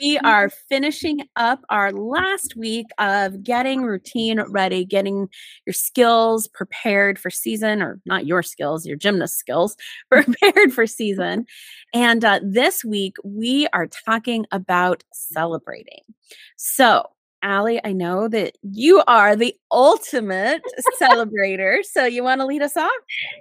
We are finishing up our last week of getting routine ready, getting your skills prepared for season, or not your skills, your gymnast skills prepared for season. And uh, this week, we are talking about celebrating. So, Ali, I know that you are the ultimate celebrator. So, you want to lead us off?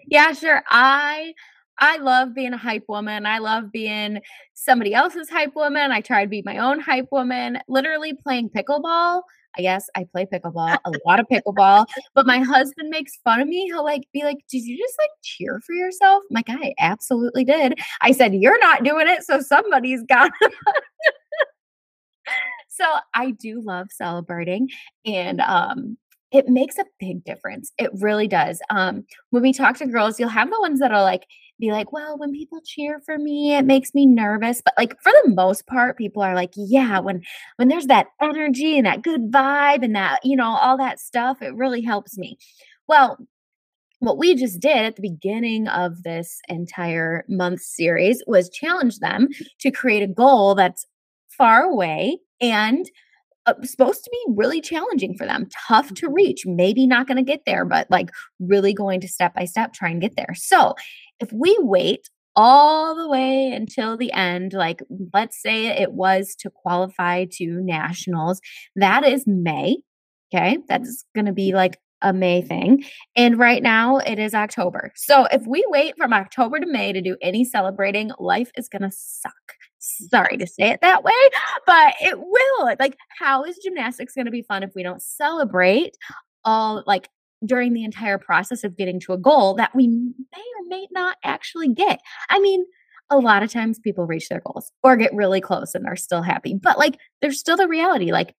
Yeah, sure. I I love being a hype woman. I love being somebody else's hype woman. I try to be my own hype woman. Literally playing pickleball. I guess I play pickleball, a lot of pickleball. But my husband makes fun of me. He'll like be like, Did you just like cheer for yourself? I'm like, I absolutely did. I said, You're not doing it, so somebody's got So I do love celebrating. And um it makes a big difference. It really does. Um, when we talk to girls, you'll have the ones that are like, be like, well, when people cheer for me, it makes me nervous. But like for the most part, people are like, yeah, when when there's that energy and that good vibe and that, you know, all that stuff, it really helps me. Well, what we just did at the beginning of this entire month series was challenge them to create a goal that's far away and Uh, supposed to be really challenging for them, tough to mm-hmm. reach, maybe not going to get there, but like really going to step by step try and get there. So if we wait all the way until the end, like let's say it was to qualify to nationals, that is May. Okay. That's going to be like a May thing. And right now it is October. So if we wait from October to May to do any celebrating, life is going to suck. Sorry to say it that way, but it will. Like, how is gymnastics going to be fun if we don't celebrate all like during the entire process of getting to a goal that we may or may not actually get. I mean, a lot of times people reach their goals or get really close and are still happy, but like there's still the reality like,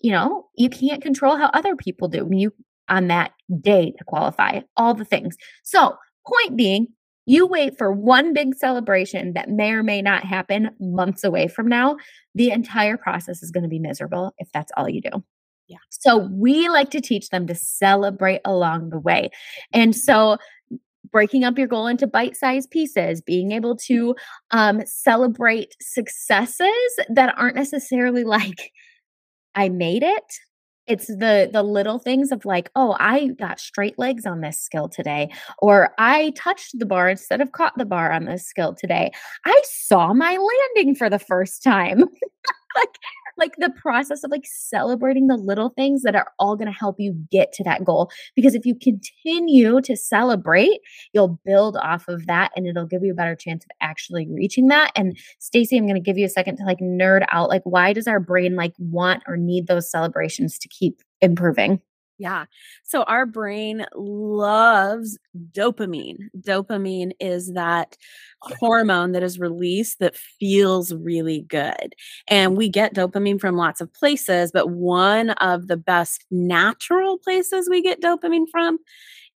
you know, you can't control how other people do you on that day to qualify, all the things. So, point being, you wait for one big celebration that may or may not happen months away from now. The entire process is going to be miserable if that's all you do. Yeah. So we like to teach them to celebrate along the way. And so breaking up your goal into bite-sized pieces, being able to um, celebrate successes that aren't necessarily like I made it. It's the the little things of like, oh, I got straight legs on this skill today, or I touched the bar instead of caught the bar on this skill today. I saw my landing for the first time. like like the process of like celebrating the little things that are all going to help you get to that goal. Because if you continue to celebrate you'll build off of that and it'll give you a better chance of actually reaching that. And Stacie I'm going to give you a second to like nerd out like why does our brain like want or need those celebrations to keep improving yeah. So our brain loves dopamine. Dopamine is that hormone that is released that feels really good. And we get dopamine from lots of places, but one of the best natural places we get dopamine from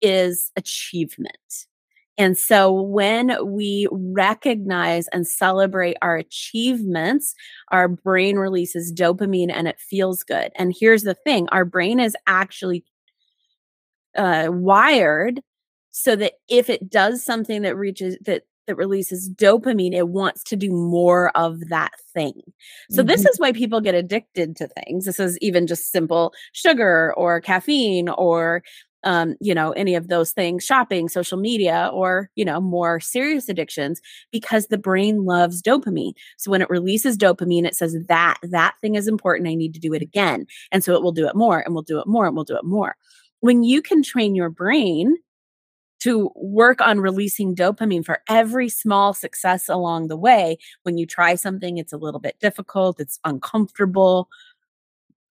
is achievement. And so when we recognize and celebrate our achievements, our brain releases dopamine and it feels good. And here's the thing our brain is actually uh, wired so that if it does something that reaches that that releases dopamine, it wants to do more of that thing. So, mm-hmm. this is why people get addicted to things. This is even just simple sugar or caffeine or um, you know, any of those things, shopping, social media, or, you know, more serious addictions, because the brain loves dopamine. So when it releases dopamine, it says that that thing is important. I need to do it again. And so it will do it more and we'll do it more and we'll do it more. When you can train your brain to work on releasing dopamine for every small success along the way, when you try something, it's a little bit difficult, it's uncomfortable,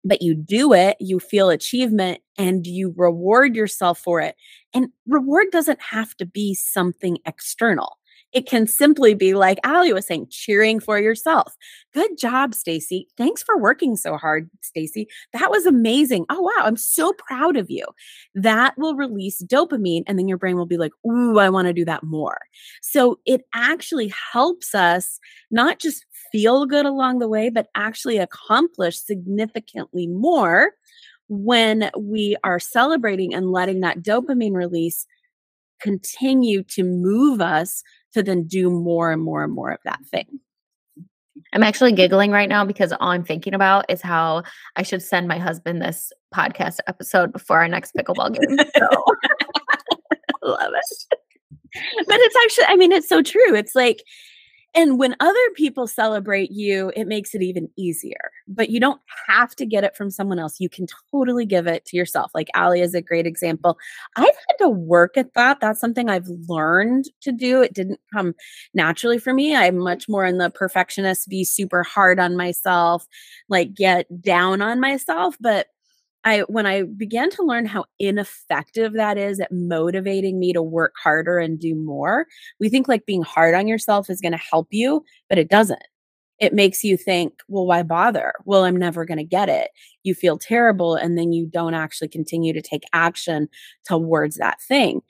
but you do it, you feel achievement and you reward yourself for it. And reward doesn't have to be something external. It can simply be like Ali was saying, cheering for yourself. Good job, Stacie. Thanks for working so hard, Stacie. That was amazing. Oh, wow. I'm so proud of you. That will release dopamine, and then your brain will be like, Ooh, I want to do that more. So it actually helps us not just feel good along the way, but actually accomplish significantly more when we are celebrating and letting that dopamine release continue to move us to then do more and more and more of that thing. I'm actually giggling right now because all I'm thinking about is how I should send my husband this podcast episode before our next pickleball game. So. Love it. But it's actually, I mean, it's so true. It's like, and when other people celebrate you, it makes it even easier. But you don't have to get it from someone else. You can totally give it to yourself. Like Ali is a great example. I've had to work at that. That's something I've learned to do. It didn't come naturally for me. I'm much more in the perfectionist, be super hard on myself, like get down on myself. But I when I began to learn how ineffective that is at motivating me to work harder and do more, we think like being hard on yourself is going to help you, but it doesn't. It makes you think, well, why bother? Well, I'm never going to get it. You feel terrible and then you don't actually continue to take action towards that thing.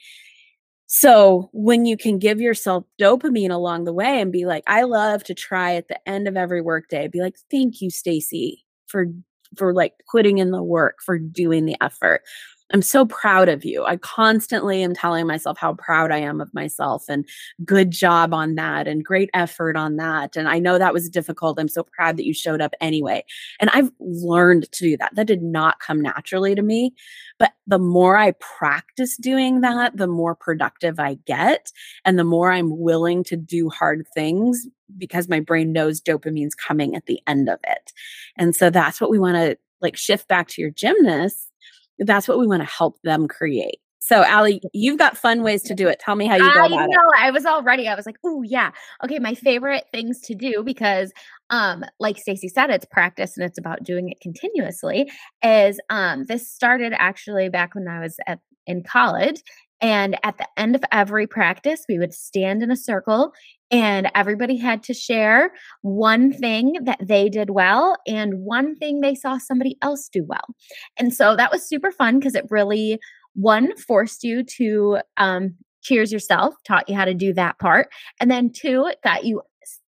So when you can give yourself dopamine along the way and be like, I love to try at the end of every workday, be like, thank you, Stacie, for for like putting in the work, for doing the effort. I'm so proud of you. I constantly am telling myself how proud I am of myself and good job on that and great effort on that. And I know that was difficult. I'm so proud that you showed up anyway. And I've learned to do that. That did not come naturally to me. But the more I practice doing that, the more productive I get and the more I'm willing to do hard things because my brain knows dopamine's coming at the end of it. And so that's what we want to like shift back to your gymnasts that's what we want to help them create. So, Ali, you've got fun ways to do it. Tell me how you go I about know, it. I was all ready. I was like, "Oh yeah, okay." My favorite things to do because, um, like Stacie said, it's practice and it's about doing it continuously. Is um, this started actually back when I was at in college, and at the end of every practice, we would stand in a circle and everybody had to share one thing that they did well and one thing they saw somebody else do well. And so that was super fun because it really, one, forced you to um, cheers yourself, taught you how to do that part. And then two, it got you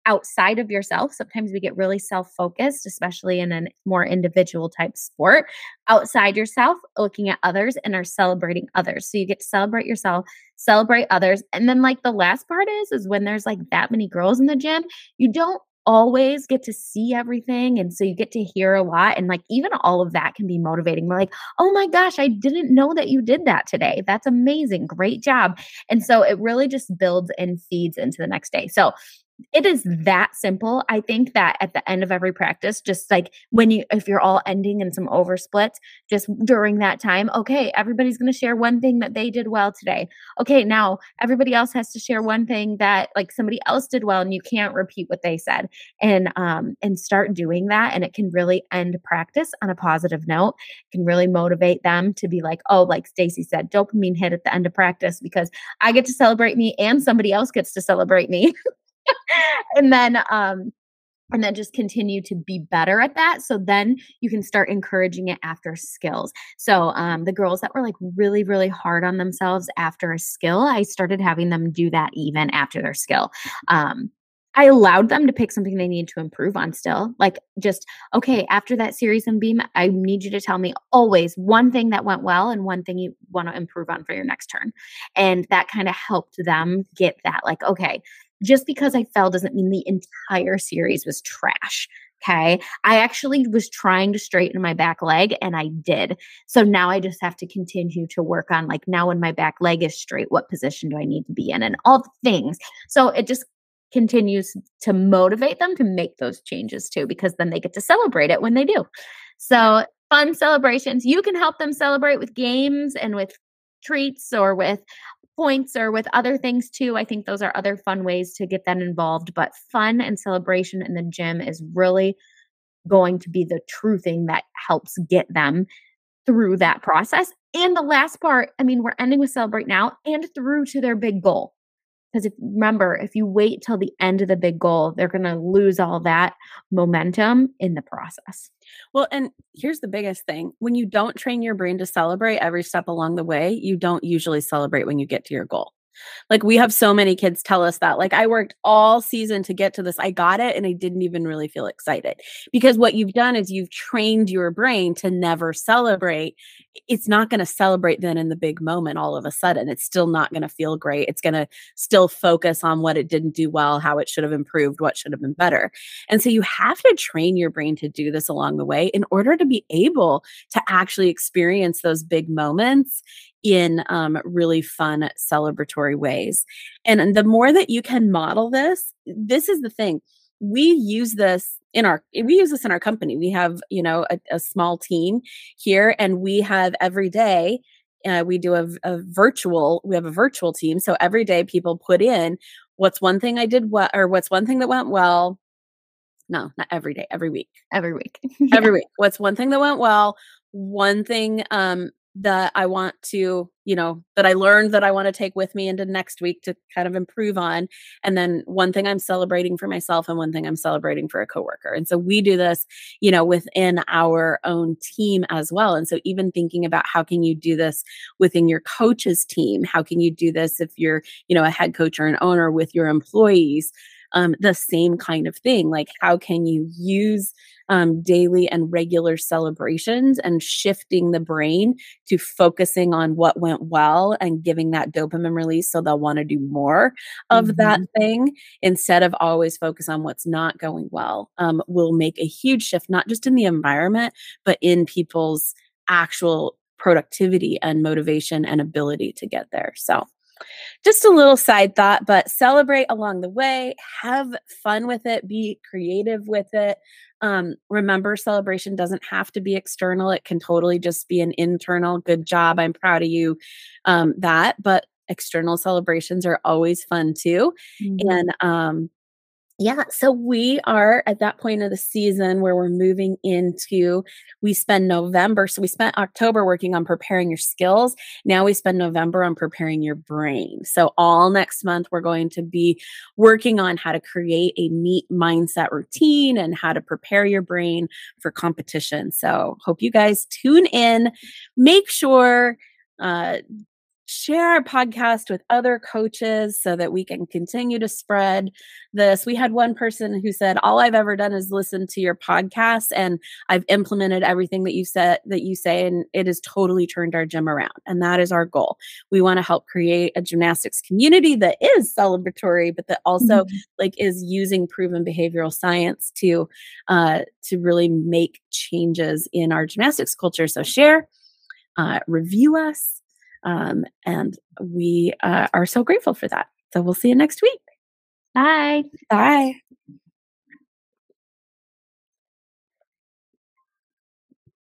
outside of yourself. Sometimes we get really self focused, especially in a more individual type sport. Outside yourself, looking at others and are celebrating others. So you get to celebrate yourself, celebrate others. And then, like, the last part is, is when there's like that many girls in the gym, you don't always get to see everything and so you get to hear a lot and like even all of that can be motivating we're like oh my gosh i didn't know that you did that today that's amazing great job and so it really just builds and feeds into the next day so it is that simple. I think that at the end of every practice, just like when you, if you're all ending in some over splits, just during that time, okay, everybody's going to share one thing that they did well today. Okay, now everybody else has to share one thing that like somebody else did well, and you can't repeat what they said, and um and start doing that, and it can really end practice on a positive note. It can really motivate them to be like, oh, like Stacie said, dopamine hit at the end of practice because I get to celebrate me and somebody else gets to celebrate me. and then um and then just continue to be better at that so then you can start encouraging it after skills so um, the girls that were like really really hard on themselves after a skill i started having them do that even after their skill um, I allowed them to pick something they need to improve on still. Like, just, okay, after that series and beam, I need you to tell me always one thing that went well and one thing you want to improve on for your next turn. And that kind of helped them get that, like, okay, just because I fell doesn't mean the entire series was trash. Okay. I actually was trying to straighten my back leg and I did. So now I just have to continue to work on like now when my back leg is straight, what position do I need to be in and all the things. So it just continues to motivate them to make those changes too, because then they get to celebrate it when they do. So fun celebrations. You can help them celebrate with games and with treats or with points or with other things too. I think those are other fun ways to get them involved. But fun and celebration in the gym is really going to be the true thing that helps get them through that process. And the last part, I mean, we're ending with celebrate now and through to their big goal. Because if remember, if you wait till the end of the big goal, they're going to lose all that momentum in the process. Well, and here's the biggest thing when you don't train your brain to celebrate every step along the way, you don't usually celebrate when you get to your goal. Like we have so many kids tell us that. Like I worked all season to get to this. I got it and I didn't even really feel excited. Because what you've done is you've trained your brain to never celebrate. It's not going to celebrate then in the big moment all of a sudden. It's still not going to feel great. It's going to still focus on what it didn't do well, how it should have improved, what should have been better. And so you have to train your brain to do this along the way in order to be able to actually experience those big moments in um, really fun celebratory ways. And, the more that you can model this, this is the thing. We use this in our we use this in our company. We have you know a, a small team here, and we have every day uh, we do a, a, virtual we have a virtual team so every day people put in what's one thing i did what or what's one thing that went well no not every day every week every week every week what's one thing that went well one thing um that I want to, you know, that I learned that I want to take with me into next week to kind of improve on. And then one thing I'm celebrating for myself and one thing I'm celebrating for a coworker. And so we do this, you know, within our own team as well. And so even thinking about how can you do this within your coach's team? How can you do this if you're, you know, a head coach or an owner with your employees? Um, the same kind of thing. Like, how can you use um, daily and regular celebrations and shifting the brain to focusing on what went well and giving that dopamine release so they'll want to do more of mm-hmm. that thing instead of always focus on what's not going well um, will make a huge shift, not just in the environment, but in people's actual productivity and motivation and ability to get there. So, just a little side thought, but celebrate along the way, have fun with it, be creative with it. Um, remember, celebration doesn't have to be external, it can totally just be an internal good job. I'm proud of you. Um, that, but external celebrations are always fun too. Mm-hmm. And um, yeah, so we are at that point of the season where we're moving into, we spend November. So we spent October working on preparing your skills. Now we spend November on preparing your brain. So all next month, we're going to be working on how to create a neat mindset routine and how to prepare your brain for competition. So hope you guys tune in. Make sure, uh, share our podcast with other coaches so that we can continue to spread this. We had one person who said, "All I've ever done is listen to your podcast and I've implemented everything that you said that you say and it has totally turned our gym around." And that is our goal. We want to help create a gymnastics community that is celebratory but that also mm-hmm. like is using proven behavioral science to uh to really make changes in our gymnastics culture. So share uh, review us um, and we uh, are so grateful for that. So we'll see you next week. Bye. Bye.